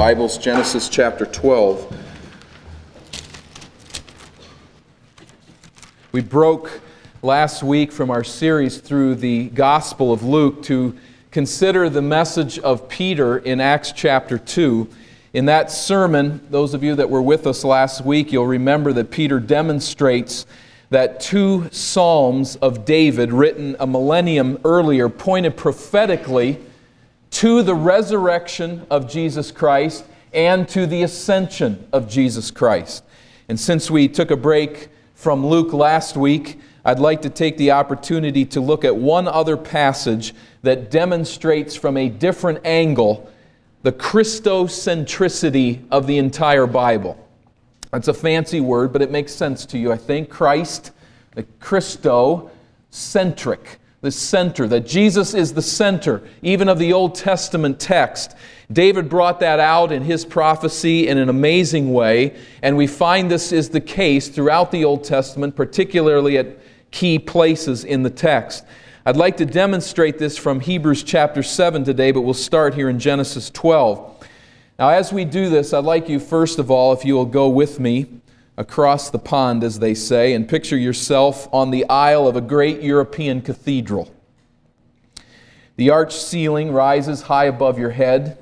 Bibles, Genesis chapter 12. We broke last week from our series through the Gospel of Luke to consider the message of Peter in Acts chapter 2. In that sermon, those of you that were with us last week, you'll remember that Peter demonstrates that two Psalms of David, written a millennium earlier, pointed prophetically to the resurrection of Jesus Christ and to the ascension of Jesus Christ. And since we took a break from Luke last week, I'd like to take the opportunity to look at one other passage that demonstrates from a different angle the Christocentricity of the entire Bible. That's a fancy word, but it makes sense to you, I think. Christ, the Christocentric the center, that Jesus is the center, even of the Old Testament text. David brought that out in his prophecy in an amazing way, and we find this is the case throughout the Old Testament, particularly at key places in the text. I'd like to demonstrate this from Hebrews chapter 7 today, but we'll start here in Genesis 12. Now, as we do this, I'd like you, first of all, if you will go with me across the pond, as they say, and picture yourself on the aisle of a great European cathedral. The arched ceiling rises high above your head.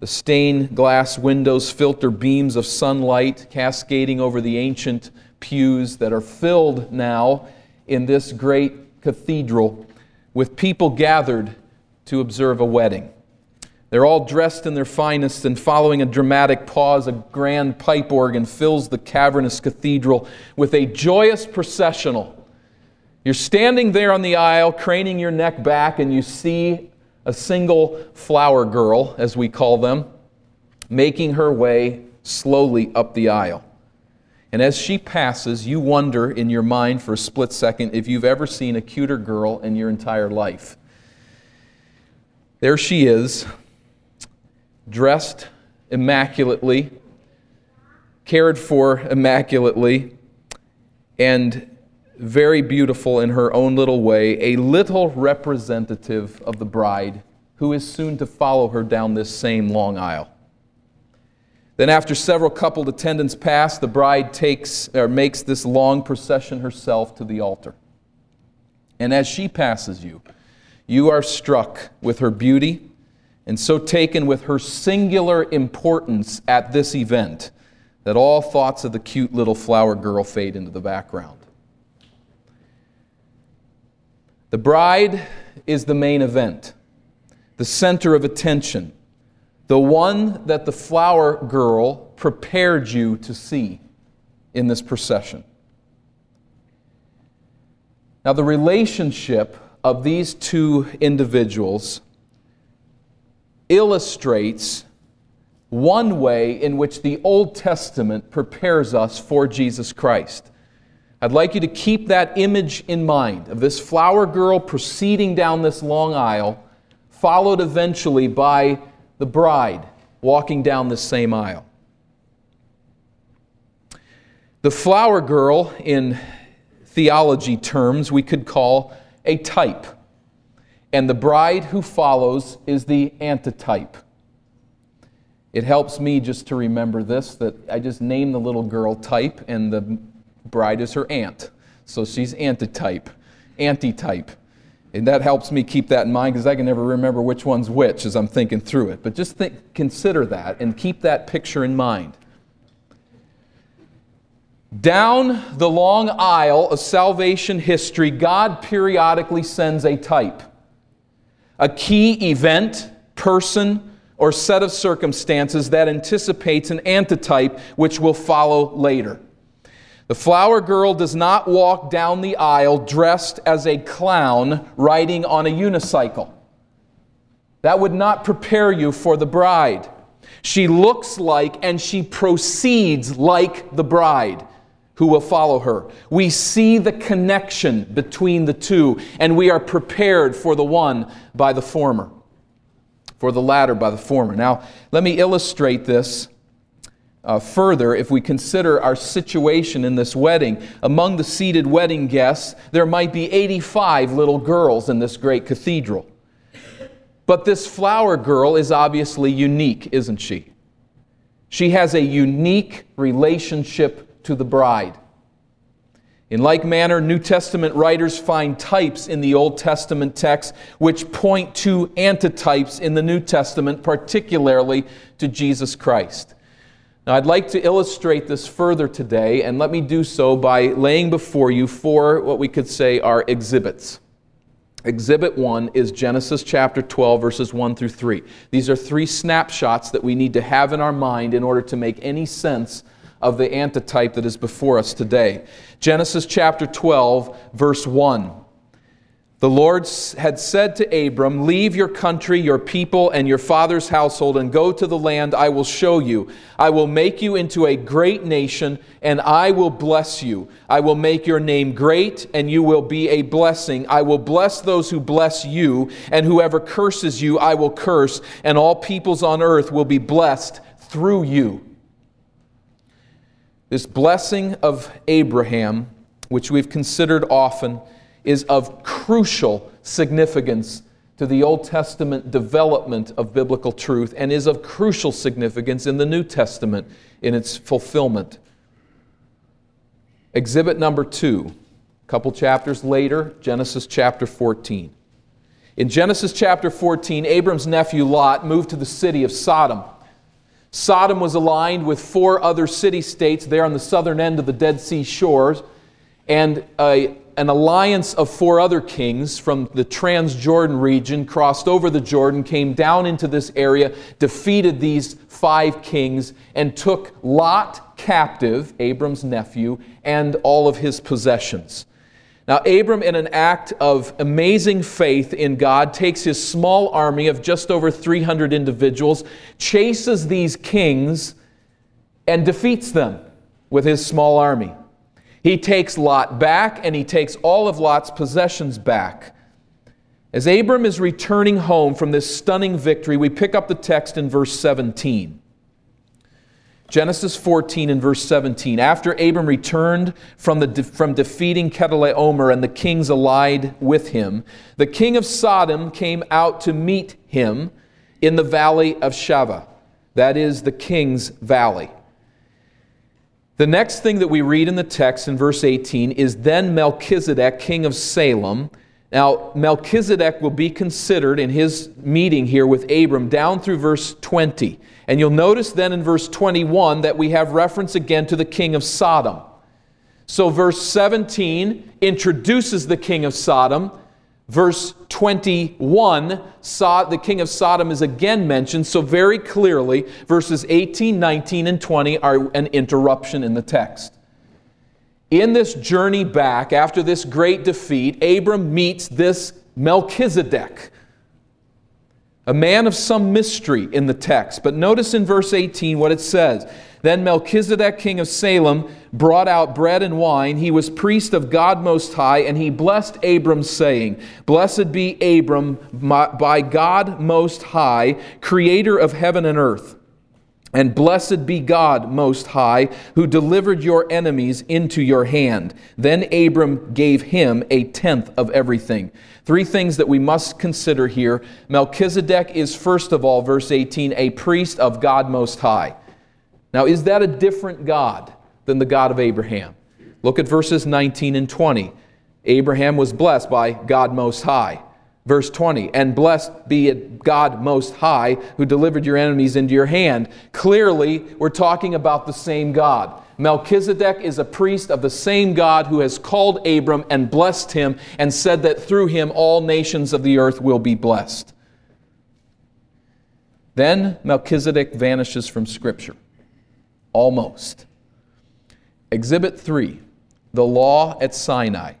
The stained glass windows filter beams of sunlight cascading over the ancient pews that are filled now in this great cathedral with people gathered to observe a wedding. They're all dressed in their finest, and following a dramatic pause, a grand pipe organ fills the cavernous cathedral with a joyous processional. You're standing there on the aisle, craning your neck back, and you see a single flower girl, as we call them, making her way slowly up the aisle. And as she passes, you wonder in your mind for a split second if you've ever seen a cuter girl in your entire life. There she is, dressed immaculately, cared for immaculately, and very beautiful in her own little way, a little representative of the bride who is soon to follow her down this same long aisle. Then, after several coupled attendants pass, the bride takes or makes this long procession herself to the altar. And as she passes you, you are struck with her beauty and so taken with her singular importance at this event that all thoughts of the cute little flower girl fade into the background. The bride is the main event, the center of attention, the one that the flower girl prepared you to see in this procession. Now, the relationship of these two individuals illustrates one way in which the Old Testament prepares us for Jesus Christ. I'd like you to keep that image in mind of this flower girl proceeding down this long aisle, followed eventually by the bride walking down this same aisle. The flower girl, in theology terms, we could call a type and the bride who follows is the antitype. It helps me just to remember this that I just name the little girl type, and the bride is her aunt. So she's antitype, antitype. And that helps me keep that in mind because I can never remember which one's which as I'm thinking through it. But just think, consider that and keep that picture in mind. Down the long aisle of salvation history, God periodically sends a type a key event, person, or set of circumstances that anticipates an antitype which will follow later. The flower girl does not walk down the aisle dressed as a clown riding on a unicycle. That would not prepare you for the bride. She looks like and she proceeds like the bride who will follow her. We see the connection between the two, and we are prepared for the one by the former, for the latter by the former. Now, let me illustrate this uh, further if we consider our situation in this wedding. Among the seated wedding guests, there might be 85 little girls in this great cathedral. But this flower girl is obviously unique, isn't she? She has a unique relationship to the bride. In like manner, New Testament writers find types in the Old Testament text which point to antitypes in the New Testament, particularly to Jesus Christ. Now, I'd like to illustrate this further today, and let me do so by laying before you four what we could say are exhibits. Exhibit 1 is Genesis chapter 12, verses 1 through 3. These are three snapshots that we need to have in our mind in order to make any sense of the antitype that is before us today. Genesis chapter 12, verse 1. The Lord had said to Abram, Leave your country, your people, and your father's household, and go to the land I will show you. I will make you into a great nation, and I will bless you. I will make your name great, and you will be a blessing. I will bless those who bless you, and whoever curses you, I will curse, and all peoples on earth will be blessed through you. This blessing of Abraham, which we've considered often, is of crucial significance to the Old Testament development of biblical truth and is of crucial significance in the New Testament in its fulfillment. Exhibit number two, a couple chapters later, Genesis chapter 14. In Genesis chapter 14, Abram's nephew Lot moved to the city of Sodom. Sodom was aligned with four other city states there on the southern end of the Dead Sea shores, and a, an alliance of four other kings from the Transjordan region crossed over the Jordan, came down into this area, defeated these five kings, and took Lot captive, Abram's nephew, and all of his possessions. Now, Abram, in an act of amazing faith in God, takes his small army of just over 300 individuals, chases these kings, and defeats them with his small army. He takes Lot back and he takes all of Lot's possessions back. As Abram is returning home from this stunning victory, we pick up the text in verse 17. Genesis 14 and verse 17. After Abram returned from, the, from defeating Chedorlaomer and the kings allied with him, the king of Sodom came out to meet him in the valley of Shaveh. That is the king's valley. The next thing that we read in the text in verse 18 is then Melchizedek, king of Salem. Now, Melchizedek will be considered in his meeting here with Abram down through verse 20. And you'll notice then in verse 21 that we have reference again to the king of Sodom. So, verse 17 introduces the king of Sodom. Verse 21, the king of Sodom is again mentioned. So, very clearly, verses 18, 19, and 20 are an interruption in the text. In this journey back, after this great defeat, Abram meets this Melchizedek a man of some mystery in the text. But notice in verse 18 what it says. Then Melchizedek, king of Salem, brought out bread and wine. He was priest of God Most High, and he blessed Abram, saying, Blessed be Abram by God Most High, creator of heaven and earth. And blessed be God Most High, who delivered your enemies into your hand. Then Abram gave him a tenth of everything. Three things that we must consider here. Melchizedek is, first of all, verse 18, a priest of God Most High. Now, is that a different God than the God of Abraham? Look at verses 19 and 20. Abraham was blessed by God Most High. Verse 20, and blessed be it God Most High who delivered your enemies into your hand. Clearly, we're talking about the same God. Melchizedek is a priest of the same God who has called Abram and blessed him and said that through him all nations of the earth will be blessed. Then Melchizedek vanishes from Scripture. Almost. Exhibit 3 the law at Sinai.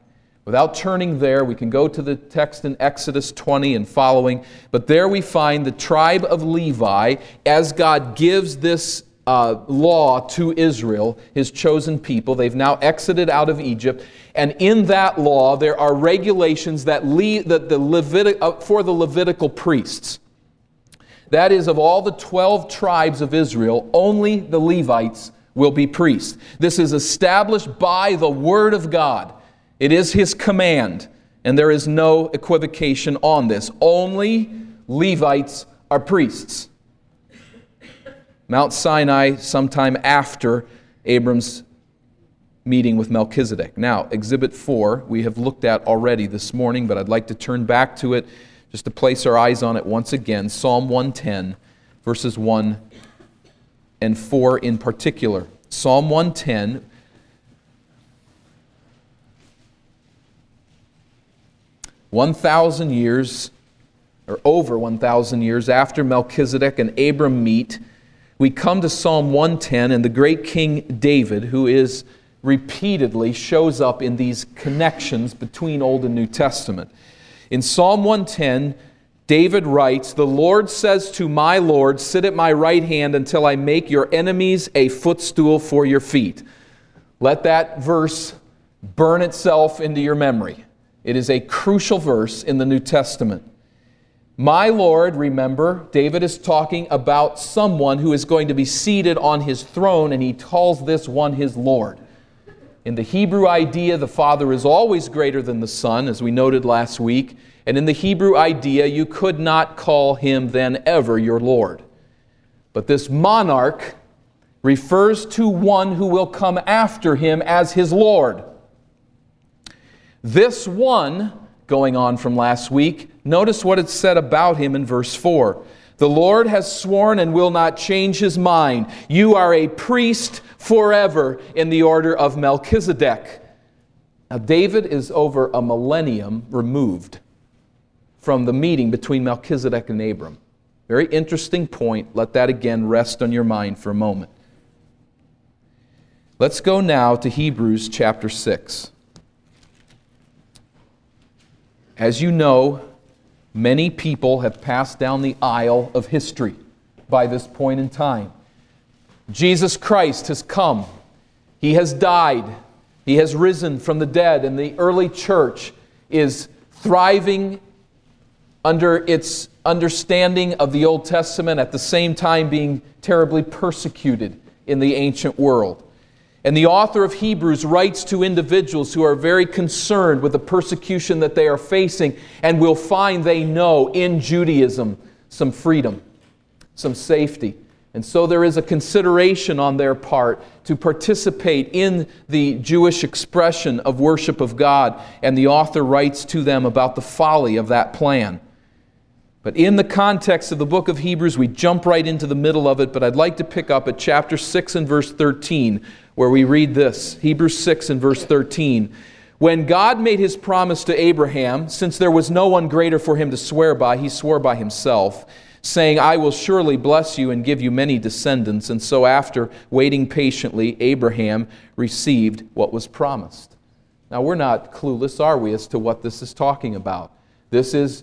Without turning there, we can go to the text in Exodus 20 and following, but there we find the tribe of Levi as God gives this uh, law to Israel, his chosen people. They've now exited out of Egypt. And in that law, there are regulations that lead, that the Levitic, uh, for the Levitical priests. That is, of all the 12 tribes of Israel, only the Levites will be priests. This is established by the Word of God. It is His command, and there is no equivocation on this. Only Levites are priests. Mount Sinai sometime after Abram's meeting with Melchizedek. Now, Exhibit 4, we have looked at already this morning, but I'd like to turn back to it just to place our eyes on it once again. Psalm 110, verses 1 and 4 in particular. Psalm 110. One thousand years, or over 1,000 years after Melchizedek and Abram meet, we come to Psalm 110, and the great King David, who is repeatedly shows up in these connections between Old and New Testament. In Psalm 110, David writes, The Lord says to my Lord, Sit at my right hand until I make your enemies a footstool for your feet. Let that verse burn itself into your memory. It is a crucial verse in the New Testament. My Lord, remember, David is talking about someone who is going to be seated on his throne, and he calls this one his Lord. In the Hebrew idea, the Father is always greater than the Son, as we noted last week. And in the Hebrew idea, you could not call him then ever your Lord. But this monarch refers to one who will come after him as his Lord. This one, going on from last week, notice what it said about him in verse 4. The Lord has sworn and will not change his mind. You are a priest forever in the order of Melchizedek. Now, David is over a millennium removed from the meeting between Melchizedek and Abram. Very interesting point. Let that again rest on your mind for a moment. Let's go now to Hebrews chapter 6. As you know, many people have passed down the aisle of history by this point in time. Jesus Christ has come, He has died, He has risen from the dead, and the early church is thriving under its understanding of the Old Testament, at the same time being terribly persecuted in the ancient world. And the author of Hebrews writes to individuals who are very concerned with the persecution that they are facing and will find they know in Judaism some freedom, some safety. And so there is a consideration on their part to participate in the Jewish expression of worship of God. And the author writes to them about the folly of that plan. But in the context of the book of Hebrews, we jump right into the middle of it. But I'd like to pick up at chapter 6 and verse 13, where we read this Hebrews 6 and verse 13. When God made his promise to Abraham, since there was no one greater for him to swear by, he swore by himself, saying, I will surely bless you and give you many descendants. And so, after waiting patiently, Abraham received what was promised. Now, we're not clueless, are we, as to what this is talking about? This is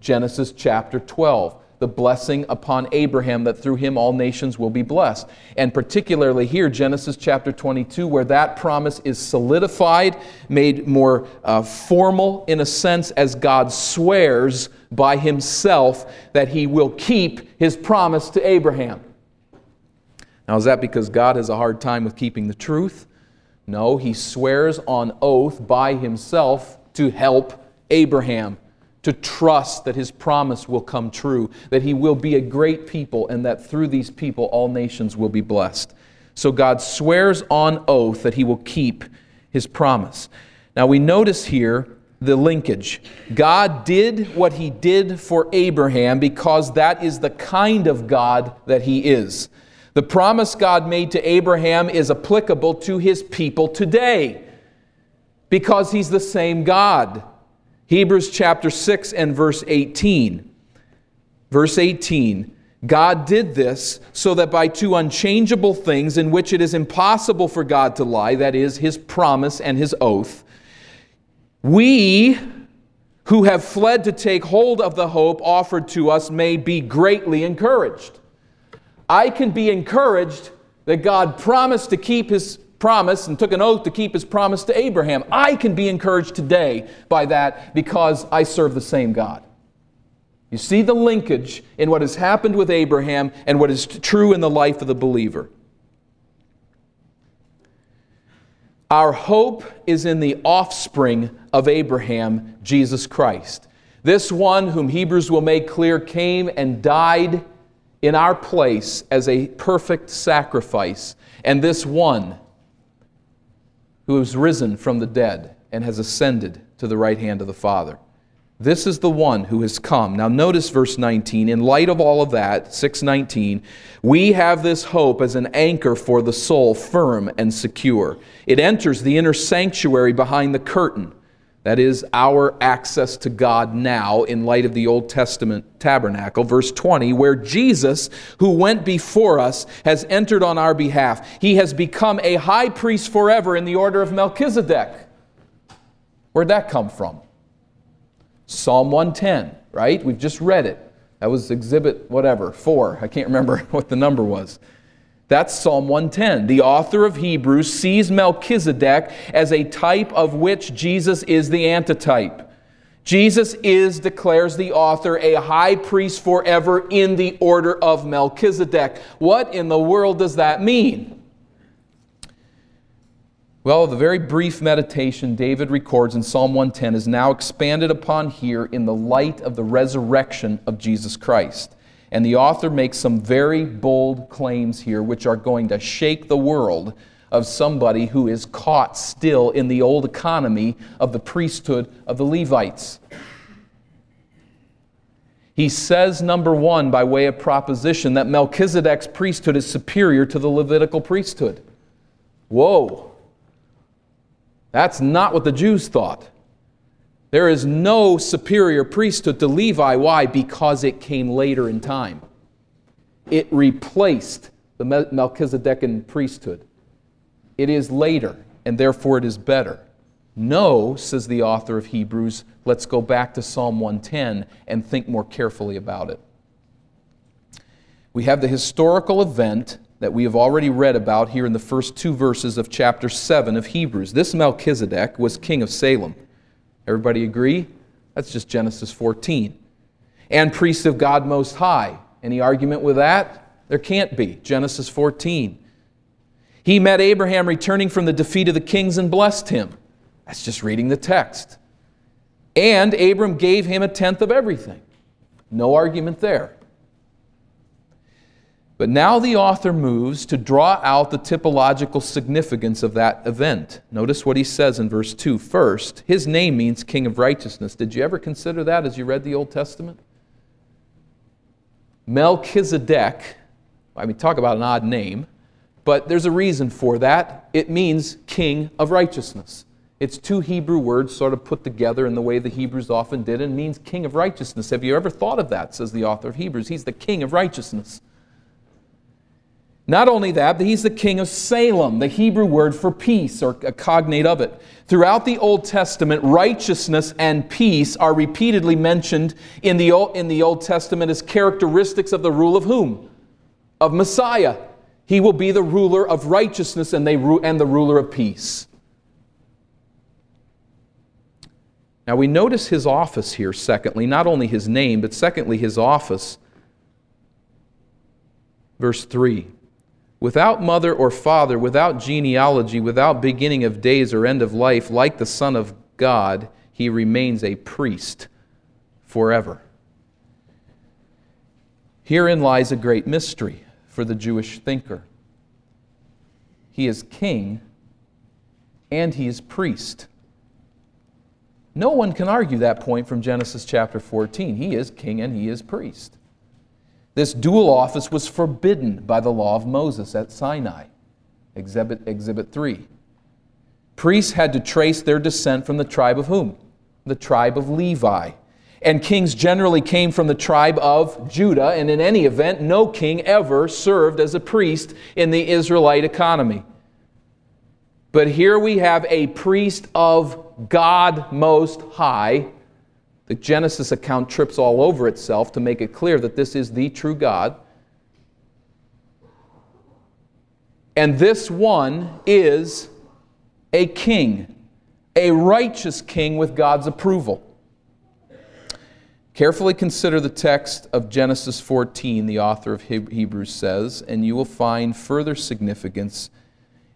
Genesis chapter 12, the blessing upon Abraham that through him all nations will be blessed. And particularly here, Genesis chapter 22, where that promise is solidified, made more uh, formal in a sense, as God swears by himself that he will keep his promise to Abraham. Now, is that because God has a hard time with keeping the truth? No, he swears on oath by himself to help Abraham to trust that his promise will come true, that he will be a great people, and that through these people all nations will be blessed. So God swears on oath that he will keep his promise. Now we notice here the linkage. God did what he did for Abraham because that is the kind of God that he is. The promise God made to Abraham is applicable to his people today because he's the same God. Hebrews chapter 6 and verse 18. Verse 18 God did this so that by two unchangeable things in which it is impossible for God to lie, that is, his promise and his oath, we who have fled to take hold of the hope offered to us may be greatly encouraged. I can be encouraged that God promised to keep his promise and took an oath to keep his promise to Abraham. I can be encouraged today by that because I serve the same God. You see the linkage in what has happened with Abraham and what is true in the life of the believer. Our hope is in the offspring of Abraham, Jesus Christ. This one, whom Hebrews will make clear, came and died in our place as a perfect sacrifice. And this one who has risen from the dead and has ascended to the right hand of the Father. This is the one who has come. Now notice verse 19. In light of all of that, 619, we have this hope as an anchor for the soul, firm and secure. It enters the inner sanctuary behind the curtain. That is our access to God now in light of the Old Testament tabernacle. Verse 20, where Jesus, who went before us, has entered on our behalf. He has become a high priest forever in the order of Melchizedek. Where'd that come from? Psalm 110, right? We've just read it. That was exhibit whatever, four. I can't remember what the number was. That's Psalm 110. The author of Hebrews sees Melchizedek as a type of which Jesus is the antitype. Jesus is, declares the author, a high priest forever in the order of Melchizedek. What in the world does that mean? Well, the very brief meditation David records in Psalm 110 is now expanded upon here in the light of the resurrection of Jesus Christ. And the author makes some very bold claims here, which are going to shake the world of somebody who is caught still in the old economy of the priesthood of the Levites. He says, number one, by way of proposition, that Melchizedek's priesthood is superior to the Levitical priesthood. Whoa! That's not what the Jews thought. There is no superior priesthood to Levi. Why? Because it came later in time. It replaced the Melchizedekan priesthood. It is later, and therefore it is better. No, says the author of Hebrews, let's go back to Psalm 110 and think more carefully about it. We have the historical event that we have already read about here in the first two verses of chapter 7 of Hebrews. This Melchizedek was king of Salem. Everybody agree? That's just Genesis 14. And priest of God Most High. Any argument with that? There can't be. Genesis 14. He met Abraham returning from the defeat of the kings and blessed him. That's just reading the text. And Abram gave him a tenth of everything. No argument there. But now the author moves to draw out the typological significance of that event. Notice what he says in verse 2. First, his name means King of Righteousness. Did you ever consider that as you read the Old Testament? Melchizedek, I mean, talk about an odd name, but there's a reason for that. It means King of Righteousness. It's two Hebrew words sort of put together in the way the Hebrews often did and means King of Righteousness. Have you ever thought of that, says the author of Hebrews? He's the King of Righteousness. Not only that, but he's the king of Salem, the Hebrew word for peace, or a cognate of it. Throughout the Old Testament, righteousness and peace are repeatedly mentioned in the, Old, in the Old Testament as characteristics of the rule of whom? Of Messiah. He will be the ruler of righteousness and, they, and the ruler of peace. Now we notice his office here, secondly, not only his name, but secondly, his office. Verse 3 Without mother or father, without genealogy, without beginning of days or end of life, like the Son of God, he remains a priest forever. Herein lies a great mystery for the Jewish thinker. He is king and he is priest. No one can argue that point from Genesis chapter 14. He is king and he is priest. This dual office was forbidden by the law of Moses at Sinai. Exhibit, exhibit 3. Priests had to trace their descent from the tribe of whom? The tribe of Levi. And kings generally came from the tribe of Judah, and in any event, no king ever served as a priest in the Israelite economy. But here we have a priest of God Most High the Genesis account trips all over itself to make it clear that this is the true God. And this one is a king, a righteous king with God's approval. Carefully consider the text of Genesis 14, the author of Hebrews says, and you will find further significance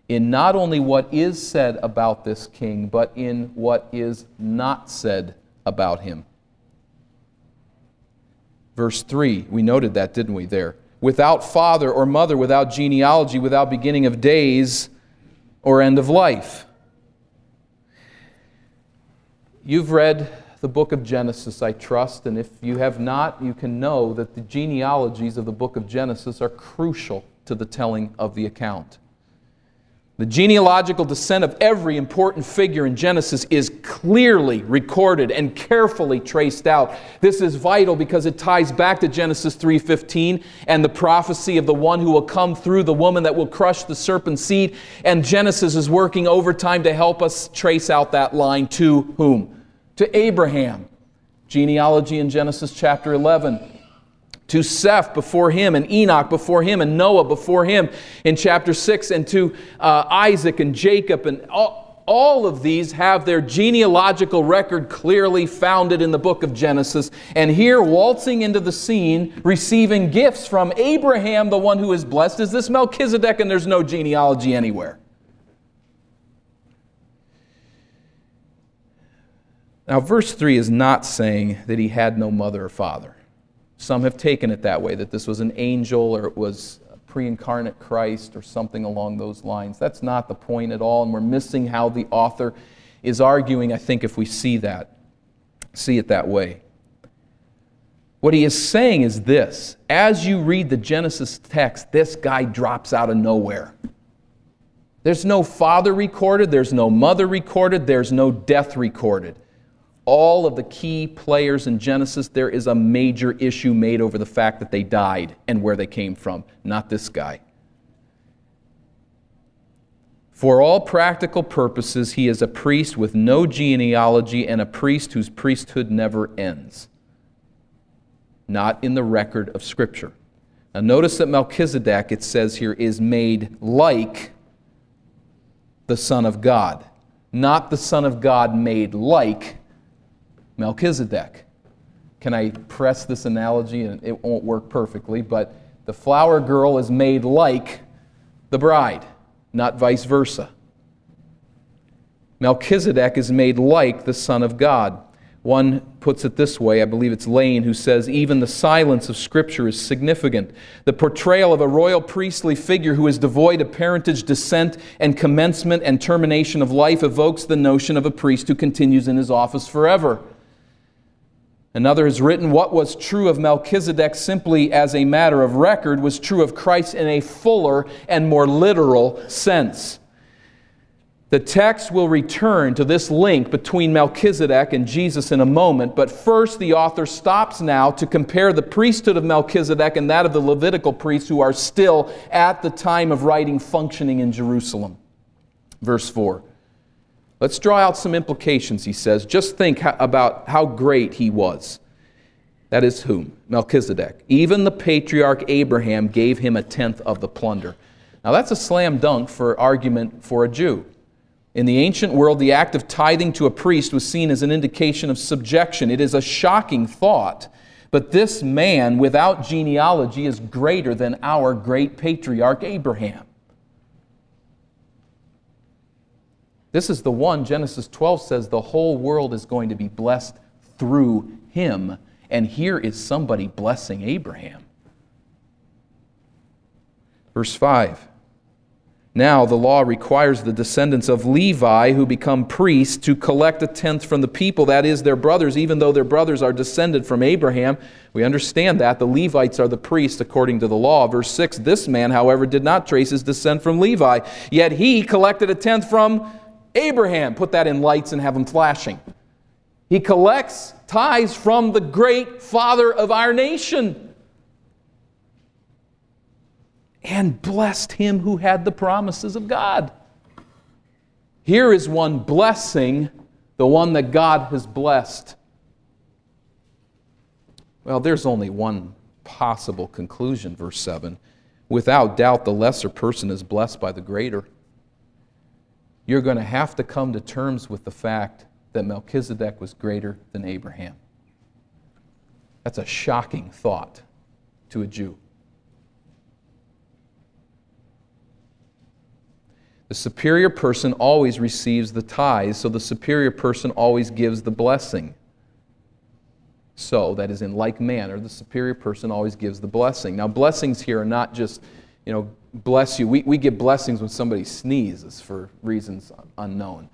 in not only what is said about this king, but in what is not said about him. Verse 3, we noted that, didn't we, there? without father or mother, without genealogy, without beginning of days or end of life. You've read the book of Genesis, I trust, and if you have not, you can know that the genealogies of the book of Genesis are crucial to the telling of the account. The genealogical descent of every important figure in Genesis is clearly recorded and carefully traced out. This is vital because it ties back to Genesis 3:15 and the prophecy of the one who will come through the woman that will crush the serpent's seed, and Genesis is working overtime to help us trace out that line to whom? To Abraham. Genealogy in Genesis chapter 11 to Seth before him, and Enoch before him, and Noah before him in chapter 6, and to uh, Isaac and Jacob. And all, all of these have their genealogical record clearly founded in the book of Genesis. And here, waltzing into the scene, receiving gifts from Abraham, the one who is blessed, is this Melchizedek, and there's no genealogy anywhere. Now, verse 3 is not saying that he had no mother or father. Some have taken it that way, that this was an angel or it was pre incarnate Christ or something along those lines. That's not the point at all, and we're missing how the author is arguing, I think, if we see that, see it that way. What he is saying is this as you read the Genesis text, this guy drops out of nowhere. There's no father recorded, there's no mother recorded, there's no death recorded all of the key players in Genesis, there is a major issue made over the fact that they died and where they came from, not this guy. For all practical purposes, he is a priest with no genealogy and a priest whose priesthood never ends. Not in the record of Scripture. Now, notice that Melchizedek, it says here, is made like the Son of God. Not the Son of God made like Melchizedek. Can I press this analogy? And it won't work perfectly, but the flower girl is made like the bride, not vice versa. Melchizedek is made like the Son of God. One puts it this way, I believe it's Lane, who says, Even the silence of Scripture is significant. The portrayal of a royal priestly figure who is devoid of parentage, descent, and commencement and termination of life evokes the notion of a priest who continues in his office forever. Another has written, What was true of Melchizedek simply as a matter of record was true of Christ in a fuller and more literal sense. The text will return to this link between Melchizedek and Jesus in a moment, but first the author stops now to compare the priesthood of Melchizedek and that of the Levitical priests who are still at the time of writing functioning in Jerusalem. Verse 4. Let's draw out some implications, he says. Just think about how great he was. That is whom? Melchizedek. Even the patriarch Abraham gave him a tenth of the plunder. Now, that's a slam dunk for argument for a Jew. In the ancient world, the act of tithing to a priest was seen as an indication of subjection. It is a shocking thought. But this man, without genealogy, is greater than our great patriarch Abraham. This is the one, Genesis 12 says, the whole world is going to be blessed through him. And here is somebody blessing Abraham. Verse 5 Now the law requires the descendants of Levi who become priests to collect a tenth from the people, that is, their brothers, even though their brothers are descended from Abraham. We understand that. The Levites are the priests according to the law. Verse 6 This man, however, did not trace his descent from Levi, yet he collected a tenth from Abraham, put that in lights and have them flashing. He collects tithes from the great father of our nation and blessed him who had the promises of God. Here is one blessing the one that God has blessed. Well, there's only one possible conclusion, verse 7. Without doubt, the lesser person is blessed by the greater you're going to have to come to terms with the fact that Melchizedek was greater than Abraham. That's a shocking thought to a Jew. The superior person always receives the tithes, so the superior person always gives the blessing. so that is in like manner the superior person always gives the blessing. Now, blessings here are not just, you know, bless you. We, we give blessings when somebody sneezes for reasons unknown.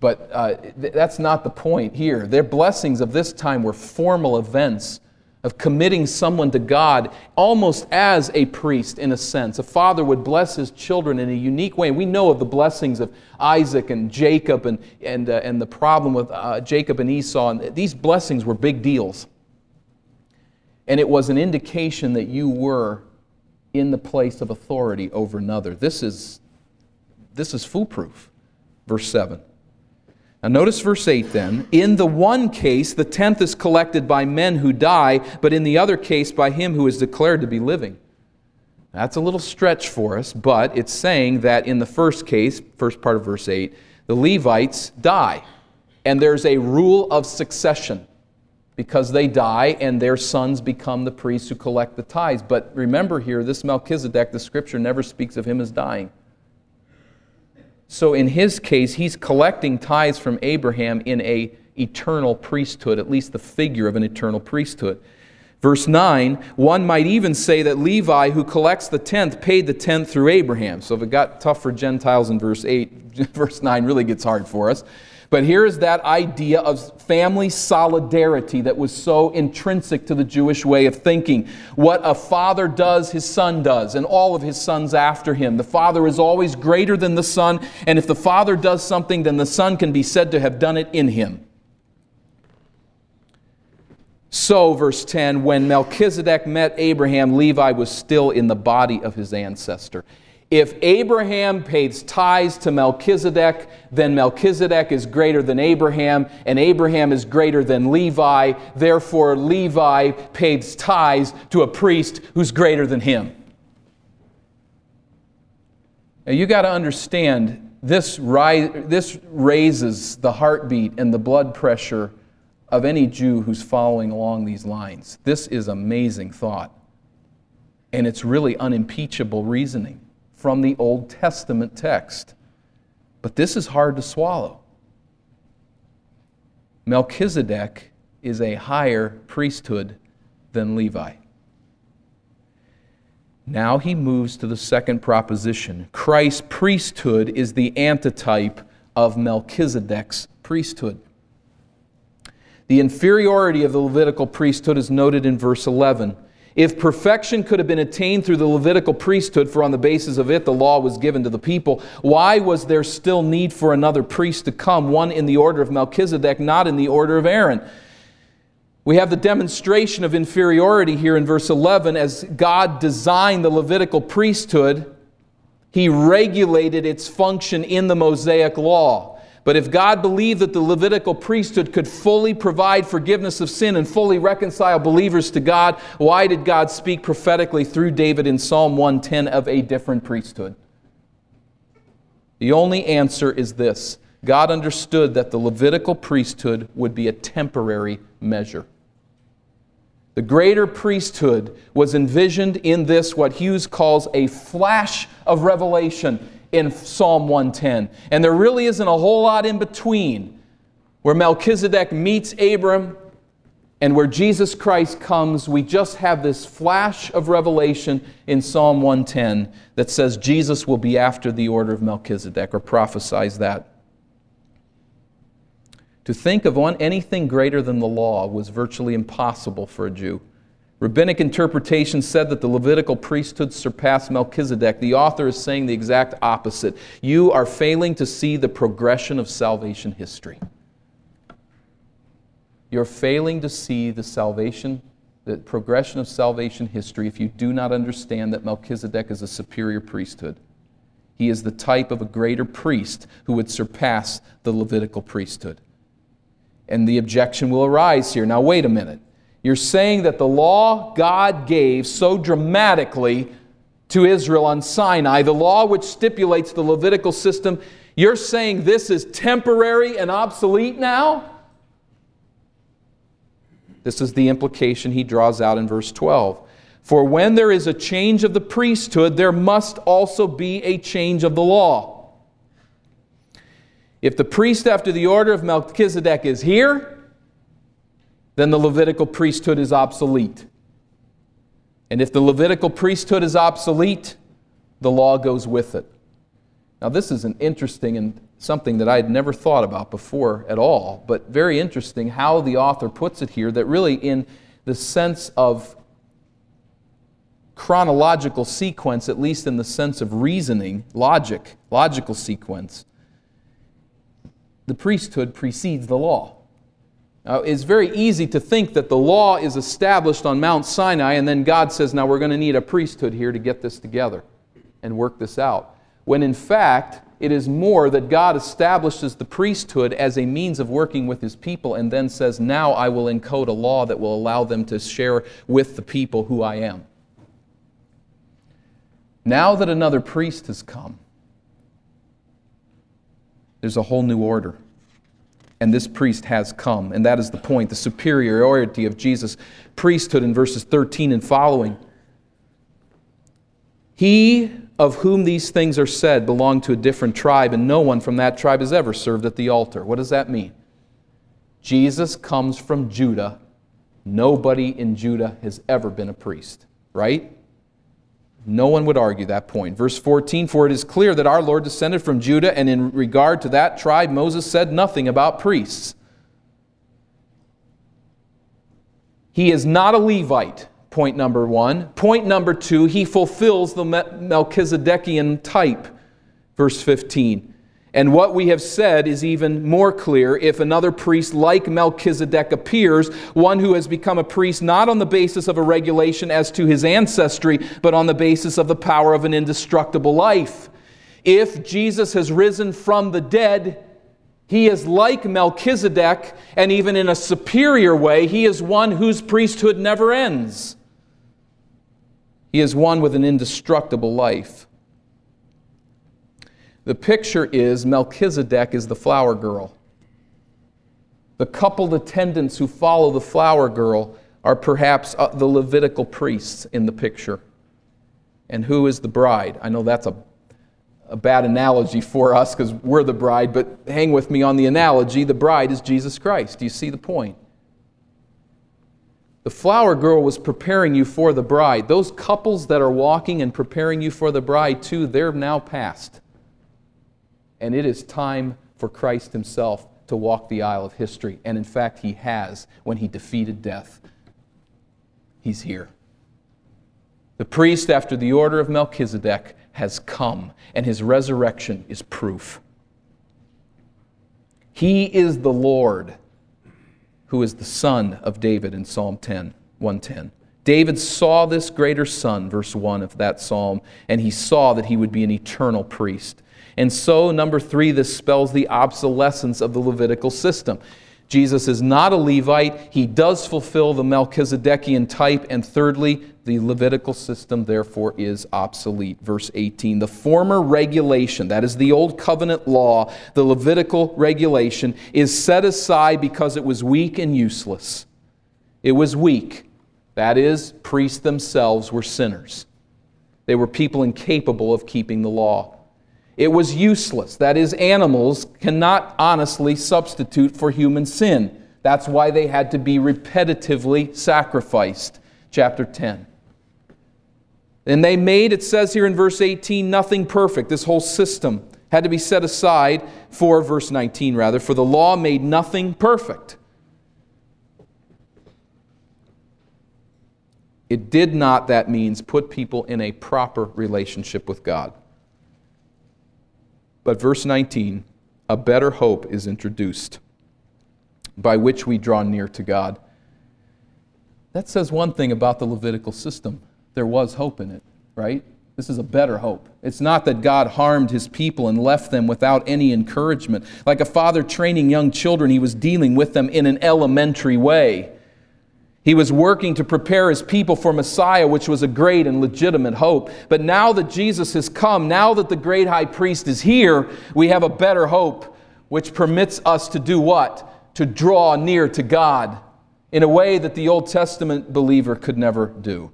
But uh, th- that's not the point here. Their blessings of this time were formal events of committing someone to God almost as a priest in a sense. A father would bless his children in a unique way. We know of the blessings of Isaac and Jacob and, and, uh, and the problem with uh, Jacob and Esau. And these blessings were big deals. And it was an indication that you were in the place of authority over another. This is, this is foolproof. Verse 7. Now, notice verse 8 then. In the one case, the tenth is collected by men who die, but in the other case, by him who is declared to be living. That's a little stretch for us, but it's saying that in the first case, first part of verse 8, the Levites die. And there's a rule of succession because they die and their sons become the priests who collect the tithes. But remember here, this Melchizedek, the scripture never speaks of him as dying. So in his case, he's collecting tithes from Abraham in a eternal priesthood, at least the figure of an eternal priesthood. Verse 9, one might even say that Levi, who collects the tenth, paid the tenth through Abraham. So if it got tough for Gentiles in verse 8, verse 9 really gets hard for us. But here is that idea of family solidarity that was so intrinsic to the Jewish way of thinking. What a father does, his son does, and all of his sons after him. The father is always greater than the son, and if the father does something, then the son can be said to have done it in him. So, verse 10, when Melchizedek met Abraham, Levi was still in the body of his ancestor. If Abraham pays tithes to Melchizedek, then Melchizedek is greater than Abraham, and Abraham is greater than Levi. Therefore, Levi pays tithes to a priest who's greater than him. Now, you got to understand this, rise, this raises the heartbeat and the blood pressure of any Jew who's following along these lines. This is amazing thought. And it's really unimpeachable reasoning from the Old Testament text. But this is hard to swallow. Melchizedek is a higher priesthood than Levi. Now he moves to the second proposition. Christ's priesthood is the antitype of Melchizedek's priesthood. The inferiority of the Levitical priesthood is noted in verse 11. If perfection could have been attained through the Levitical priesthood, for on the basis of it the law was given to the people, why was there still need for another priest to come, one in the order of Melchizedek, not in the order of Aaron? We have the demonstration of inferiority here in verse 11 as God designed the Levitical priesthood, He regulated its function in the Mosaic law. But if God believed that the Levitical priesthood could fully provide forgiveness of sin and fully reconcile believers to God, why did God speak prophetically through David in Psalm 110 of a different priesthood? The only answer is this God understood that the Levitical priesthood would be a temporary measure. The greater priesthood was envisioned in this, what Hughes calls a flash of revelation in Psalm 110. And there really isn't a whole lot in between where Melchizedek meets Abram and where Jesus Christ comes. We just have this flash of revelation in Psalm 110 that says Jesus will be after the order of Melchizedek or prophesies that. To think of anything greater than the law was virtually impossible for a Jew. Rabbinic interpretation said that the Levitical priesthood surpassed Melchizedek. The author is saying the exact opposite. You are failing to see the progression of salvation history. You're failing to see the salvation, the progression of salvation history if you do not understand that Melchizedek is a superior priesthood. He is the type of a greater priest who would surpass the Levitical priesthood. And the objection will arise here. Now, wait a minute. You're saying that the law God gave so dramatically to Israel on Sinai, the law which stipulates the Levitical system, you're saying this is temporary and obsolete now? This is the implication he draws out in verse 12. For when there is a change of the priesthood, there must also be a change of the law. If the priest after the order of Melchizedek is here, then the Levitical priesthood is obsolete. And if the Levitical priesthood is obsolete, the law goes with it. Now, this is an interesting and something that I had never thought about before at all, but very interesting how the author puts it here that really, in the sense of chronological sequence, at least in the sense of reasoning, logic, logical sequence, the priesthood precedes the law. Now, it's very easy to think that the law is established on Mount Sinai and then God says, now we're going to need a priesthood here to get this together and work this out. When in fact, it is more that God establishes the priesthood as a means of working with his people and then says, now I will encode a law that will allow them to share with the people who I am. Now that another priest has come, there's a whole new order. And this priest has come. And that is the point the superiority of Jesus' priesthood in verses 13 and following. He of whom these things are said belonged to a different tribe, and no one from that tribe has ever served at the altar. What does that mean? Jesus comes from Judah. Nobody in Judah has ever been a priest, right? No one would argue that point. Verse 14 For it is clear that our Lord descended from Judah, and in regard to that tribe, Moses said nothing about priests. He is not a Levite, point number one. Point number two, he fulfills the Melchizedekian type, verse 15. And what we have said is even more clear if another priest like Melchizedek appears, one who has become a priest not on the basis of a regulation as to his ancestry, but on the basis of the power of an indestructible life. If Jesus has risen from the dead, he is like Melchizedek, and even in a superior way, he is one whose priesthood never ends. He is one with an indestructible life. The picture is Melchizedek is the flower girl. The coupled attendants who follow the flower girl are perhaps uh, the Levitical priests in the picture. And who is the bride? I know that's a, a bad analogy for us because we're the bride, but hang with me on the analogy. The bride is Jesus Christ. Do you see the point? The flower girl was preparing you for the bride. Those couples that are walking and preparing you for the bride, too, they're now past and it is time for Christ himself to walk the aisle of history. And in fact, he has when he defeated death. He's here. The priest, after the order of Melchizedek, has come, and his resurrection is proof. He is the Lord who is the son of David in Psalm 10, 110. David saw this greater son, verse 1 of that psalm, and he saw that he would be an eternal priest. And so, number three, this spells the obsolescence of the Levitical system. Jesus is not a Levite. He does fulfill the Melchizedekian type. And thirdly, the Levitical system therefore is obsolete. Verse 18 The former regulation, that is the old covenant law, the Levitical regulation, is set aside because it was weak and useless. It was weak. That is, priests themselves were sinners. They were people incapable of keeping the law. It was useless. That is, animals cannot honestly substitute for human sin. That's why they had to be repetitively sacrificed. Chapter 10. And they made, it says here in verse 18, nothing perfect. This whole system had to be set aside for, verse 19 rather, for the law made nothing perfect. It did not, that means, put people in a proper relationship with God. But verse 19, a better hope is introduced by which we draw near to God. That says one thing about the Levitical system. There was hope in it, right? This is a better hope. It's not that God harmed his people and left them without any encouragement. Like a father training young children, he was dealing with them in an elementary way. He was working to prepare his people for Messiah, which was a great and legitimate hope. But now that Jesus has come, now that the great high priest is here, we have a better hope, which permits us to do what? To draw near to God in a way that the Old Testament believer could never do.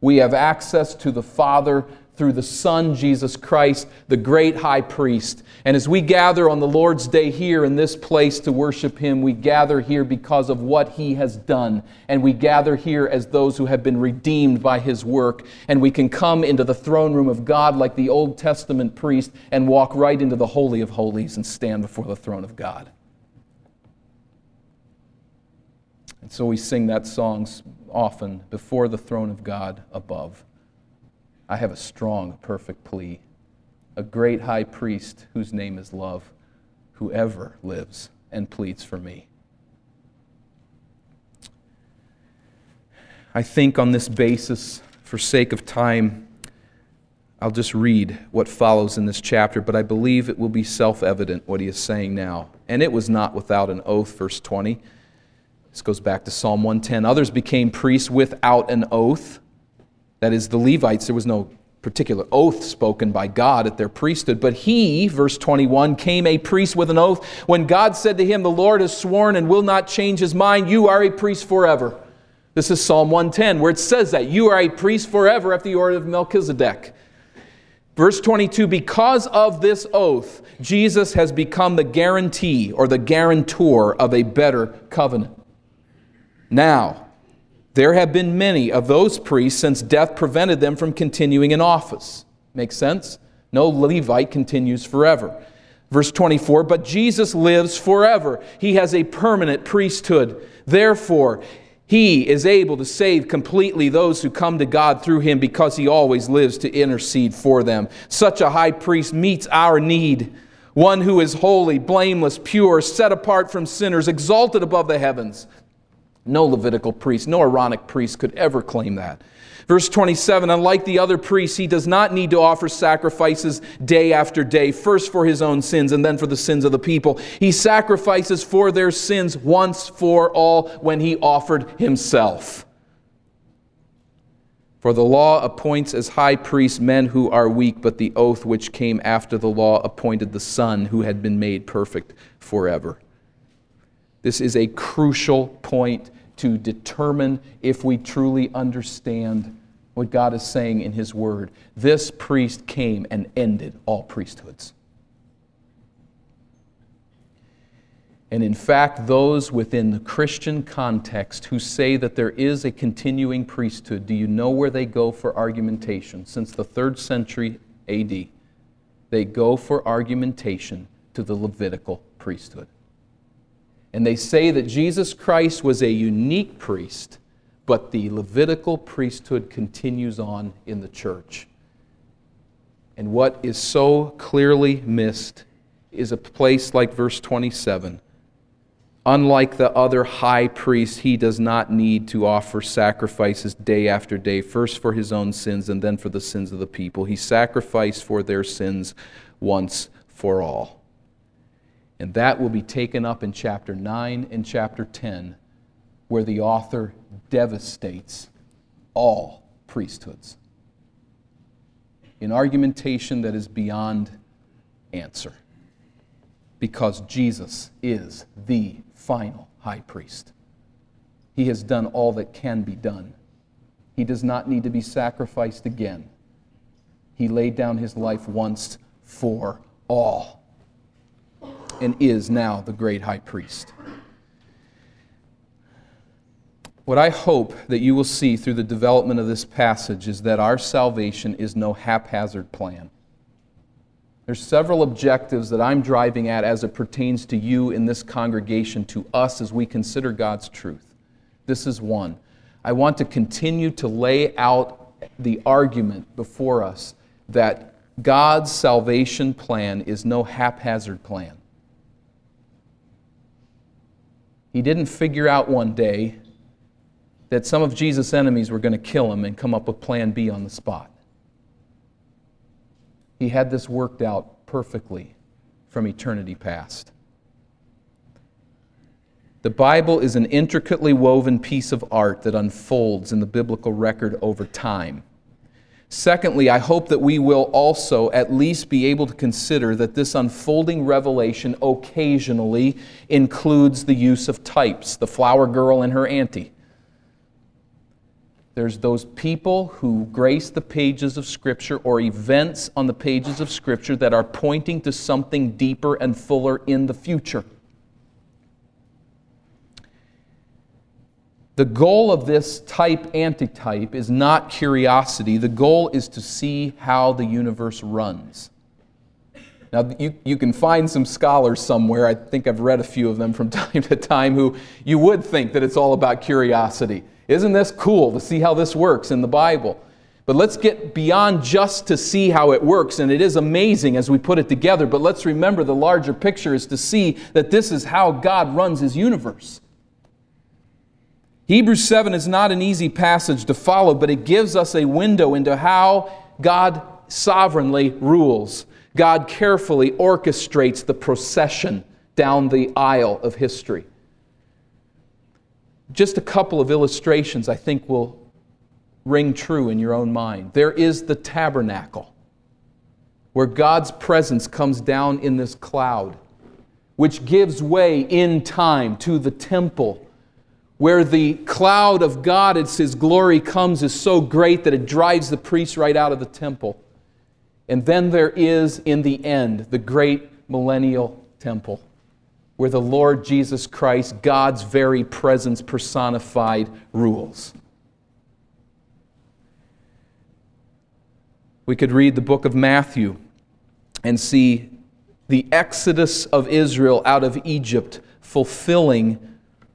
We have access to the Father through the Son, Jesus Christ, the great high priest. And as we gather on the Lord's Day here in this place to worship Him, we gather here because of what He has done. And we gather here as those who have been redeemed by His work. And we can come into the throne room of God like the Old Testament priest and walk right into the Holy of Holies and stand before the throne of God. And so we sing that song often before the throne of God above. I have a strong, perfect plea, a great high priest whose name is love, whoever lives and pleads for me. I think on this basis, for sake of time, I'll just read what follows in this chapter, but I believe it will be self evident what he is saying now. And it was not without an oath, verse 20. This goes back to Psalm 110. Others became priests without an oath that is, the Levites, there was no particular oath spoken by God at their priesthood, but he, verse 21, came a priest with an oath. When God said to him, The Lord has sworn and will not change his mind, you are a priest forever. This is Psalm 110, where it says that you are a priest forever after the order of Melchizedek. Verse 22 Because of this oath, Jesus has become the guarantee or the guarantor of a better covenant. Now, there have been many of those priests since death prevented them from continuing in office. Makes sense? No Levite continues forever. Verse 24, but Jesus lives forever. He has a permanent priesthood. Therefore, he is able to save completely those who come to God through him because he always lives to intercede for them. Such a high priest meets our need. One who is holy, blameless, pure, set apart from sinners, exalted above the heavens. No Levitical priest, no Aaronic priest could ever claim that. Verse 27 Unlike the other priests, he does not need to offer sacrifices day after day, first for his own sins and then for the sins of the people. He sacrifices for their sins once for all when he offered himself. For the law appoints as high priests men who are weak, but the oath which came after the law appointed the Son who had been made perfect forever. This is a crucial point to determine if we truly understand what God is saying in His Word. This priest came and ended all priesthoods. And in fact, those within the Christian context who say that there is a continuing priesthood, do you know where they go for argumentation? Since the third century AD, they go for argumentation to the Levitical priesthood. And they say that Jesus Christ was a unique priest, but the Levitical priesthood continues on in the church. And what is so clearly missed is a place like verse 27. Unlike the other high priests, he does not need to offer sacrifices day after day, first for his own sins and then for the sins of the people. He sacrificed for their sins once for all. And that will be taken up in chapter 9 and chapter 10, where the author devastates all priesthoods in argumentation that is beyond answer. Because Jesus is the final high priest. He has done all that can be done. He does not need to be sacrificed again. He laid down his life once for all and is now the great high priest. What I hope that you will see through the development of this passage is that our salvation is no haphazard plan. There's several objectives that I'm driving at as it pertains to you in this congregation, to us as we consider God's truth. This is one. I want to continue to lay out the argument before us that God's salvation plan is no haphazard plan. He didn't figure out one day that some of Jesus' enemies were going to kill him and come up with plan B on the spot. He had this worked out perfectly from eternity past. The Bible is an intricately woven piece of art that unfolds in the biblical record over time. Secondly, I hope that we will also at least be able to consider that this unfolding revelation occasionally includes the use of types, the flower girl and her auntie. There's those people who grace the pages of Scripture or events on the pages of Scripture that are pointing to something deeper and fuller in the future. The goal of this type antitype is not curiosity. The goal is to see how the universe runs. Now, you, you can find some scholars somewhere, I think I've read a few of them from time to time, who you would think that it's all about curiosity. Isn't this cool to see how this works in the Bible? But let's get beyond just to see how it works, and it is amazing as we put it together. But let's remember the larger picture is to see that this is how God runs his universe. Hebrews 7 is not an easy passage to follow, but it gives us a window into how God sovereignly rules. God carefully orchestrates the procession down the aisle of history. Just a couple of illustrations I think will ring true in your own mind. There is the tabernacle, where God's presence comes down in this cloud, which gives way in time to the temple where the cloud of God, it's His glory comes, is so great that it drives the priests right out of the temple. And then there is, in the end, the great millennial temple, where the Lord Jesus Christ, God's very presence personified, rules. We could read the book of Matthew and see the exodus of Israel out of Egypt fulfilling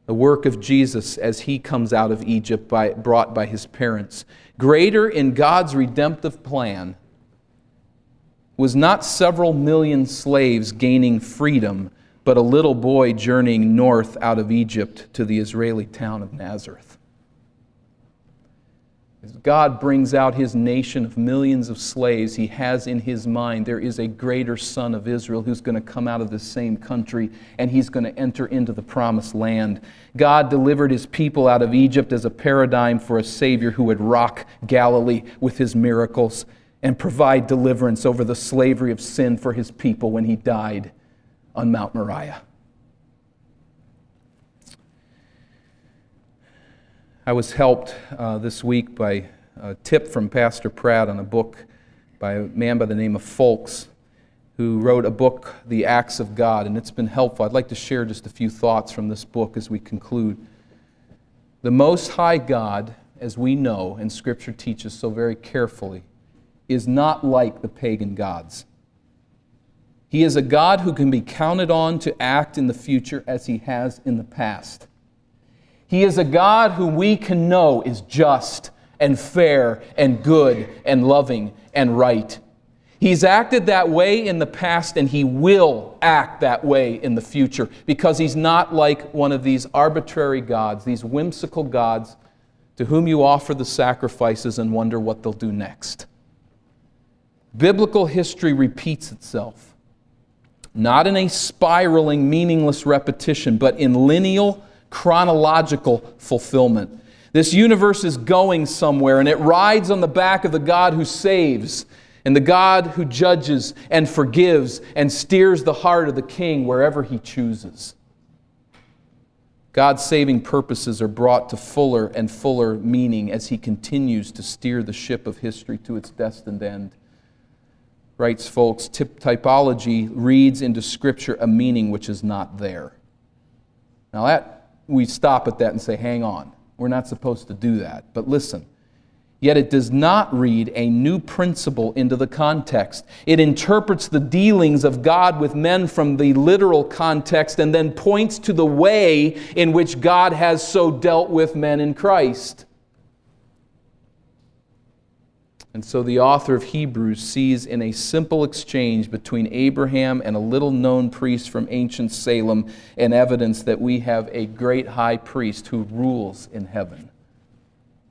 the work of Jesus as he comes out of Egypt by, brought by his parents. Greater in God's redemptive plan was not several million slaves gaining freedom, but a little boy journeying north out of Egypt to the Israeli town of Nazareth. As God brings out his nation of millions of slaves, he has in his mind there is a greater son of Israel who's going to come out of the same country and he's going to enter into the promised land. God delivered his people out of Egypt as a paradigm for a Savior who would rock Galilee with his miracles and provide deliverance over the slavery of sin for his people when he died on Mount Moriah. I was helped uh, this week by a tip from Pastor Pratt on a book by a man by the name of Foulkes, who wrote a book, The Acts of God, and it's been helpful. I'd like to share just a few thoughts from this book as we conclude. The Most High God, as we know, and Scripture teaches so very carefully, is not like the pagan gods. He is a God who can be counted on to act in the future as he has in the past. He is a God who we can know is just and fair and good and loving and right. He's acted that way in the past and he will act that way in the future because he's not like one of these arbitrary gods, these whimsical gods to whom you offer the sacrifices and wonder what they'll do next. Biblical history repeats itself, not in a spiraling, meaningless repetition, but in lineal chronological fulfillment. This universe is going somewhere, and it rides on the back of the God who saves and the God who judges and forgives and steers the heart of the king wherever he chooses. God's saving purposes are brought to fuller and fuller meaning as he continues to steer the ship of history to its destined end. Writes Foulkes, typology reads into Scripture a meaning which is not there. Now, that we stop at that and say, hang on. We're not supposed to do that. But listen, yet it does not read a new principle into the context. It interprets the dealings of God with men from the literal context and then points to the way in which God has so dealt with men in Christ. And so the author of Hebrews sees in a simple exchange between Abraham and a little known priest from ancient Salem an evidence that we have a great high priest who rules in heaven.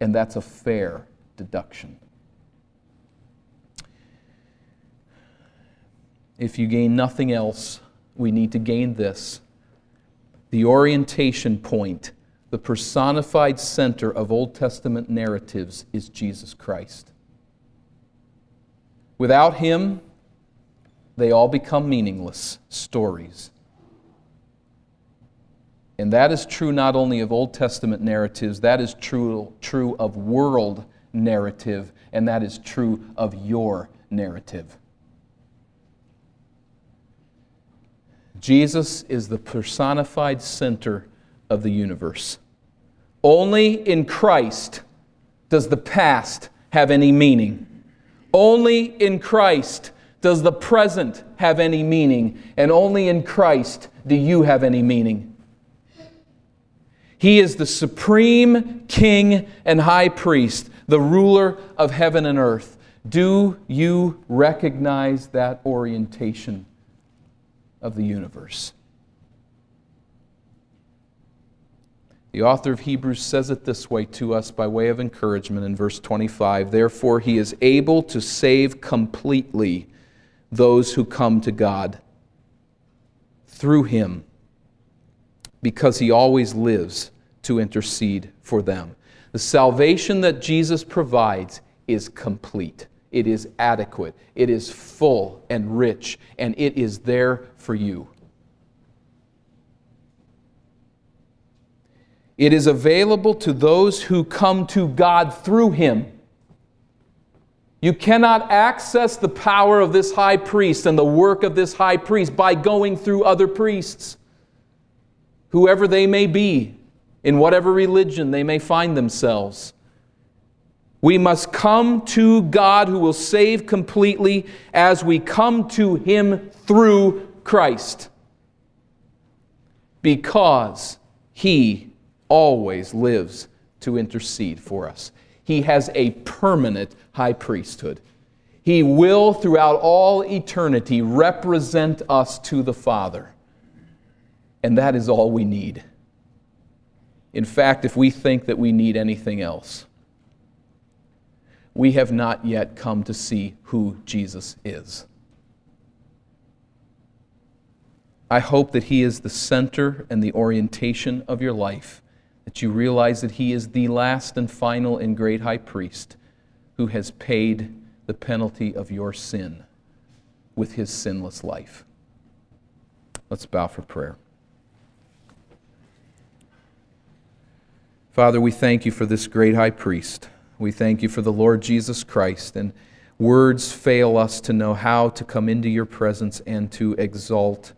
And that's a fair deduction. If you gain nothing else, we need to gain this. The orientation point, the personified center of Old Testament narratives is Jesus Christ. Without him, they all become meaningless stories. And that is true not only of Old Testament narratives, that is true, true of world narrative, and that is true of your narrative. Jesus is the personified center of the universe. Only in Christ does the past have any meaning. Only in Christ does the present have any meaning. And only in Christ do you have any meaning. He is the supreme king and high priest, the ruler of heaven and earth. Do you recognize that orientation of the universe? The author of Hebrews says it this way to us by way of encouragement in verse 25 Therefore, he is able to save completely those who come to God through him because he always lives to intercede for them. The salvation that Jesus provides is complete. It is adequate. It is full and rich, and it is there for you. It is available to those who come to God through him. You cannot access the power of this high priest and the work of this high priest by going through other priests, whoever they may be, in whatever religion they may find themselves. We must come to God who will save completely as we come to Him through Christ. Because He always lives to intercede for us. He has a permanent high priesthood. He will, throughout all eternity, represent us to the Father. And that is all we need. In fact, if we think that we need anything else, we have not yet come to see who Jesus is. I hope that He is the center and the orientation of your life that you realize that he is the last and final and great high priest who has paid the penalty of your sin with his sinless life. Let's bow for prayer. Father, we thank you for this great high priest. We thank you for the Lord Jesus Christ. And words fail us to know how to come into your presence and to exalt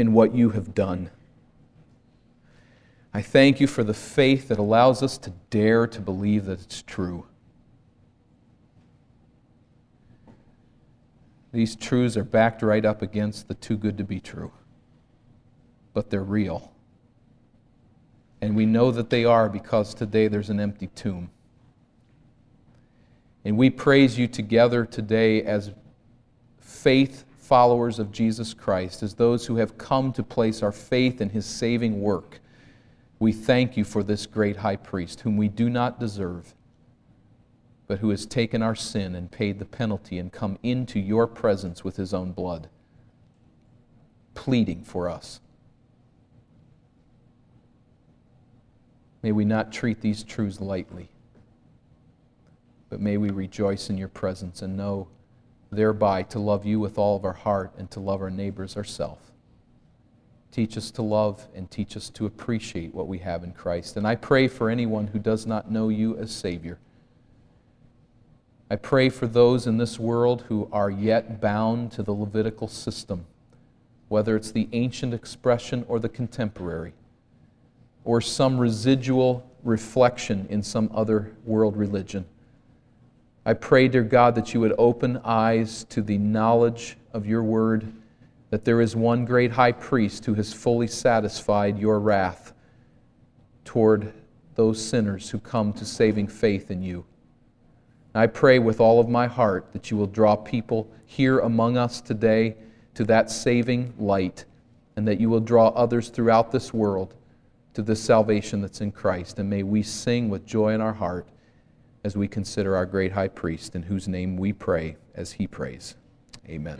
in what you have done. I thank you for the faith that allows us to dare to believe that it's true. These truths are backed right up against the too good to be true, but they're real. And we know that they are because today there's an empty tomb. And we praise you together today as faith followers of Jesus Christ, as those who have come to place our faith in his saving work, we thank you for this great high priest, whom we do not deserve, but who has taken our sin and paid the penalty and come into your presence with his own blood, pleading for us. May we not treat these truths lightly, but may we rejoice in your presence and know thereby to love you with all of our heart and to love our neighbors ourselves. Teach us to love and teach us to appreciate what we have in Christ. And I pray for anyone who does not know you as Savior. I pray for those in this world who are yet bound to the Levitical system, whether it's the ancient expression or the contemporary, or some residual reflection in some other world religion. I pray, dear God, that you would open eyes to the knowledge of your word, that there is one great high priest who has fully satisfied your wrath toward those sinners who come to saving faith in you. I pray with all of my heart that you will draw people here among us today to that saving light, and that you will draw others throughout this world to the salvation that's in Christ. And may we sing with joy in our heart as we consider our great high priest, in whose name we pray as he prays. Amen.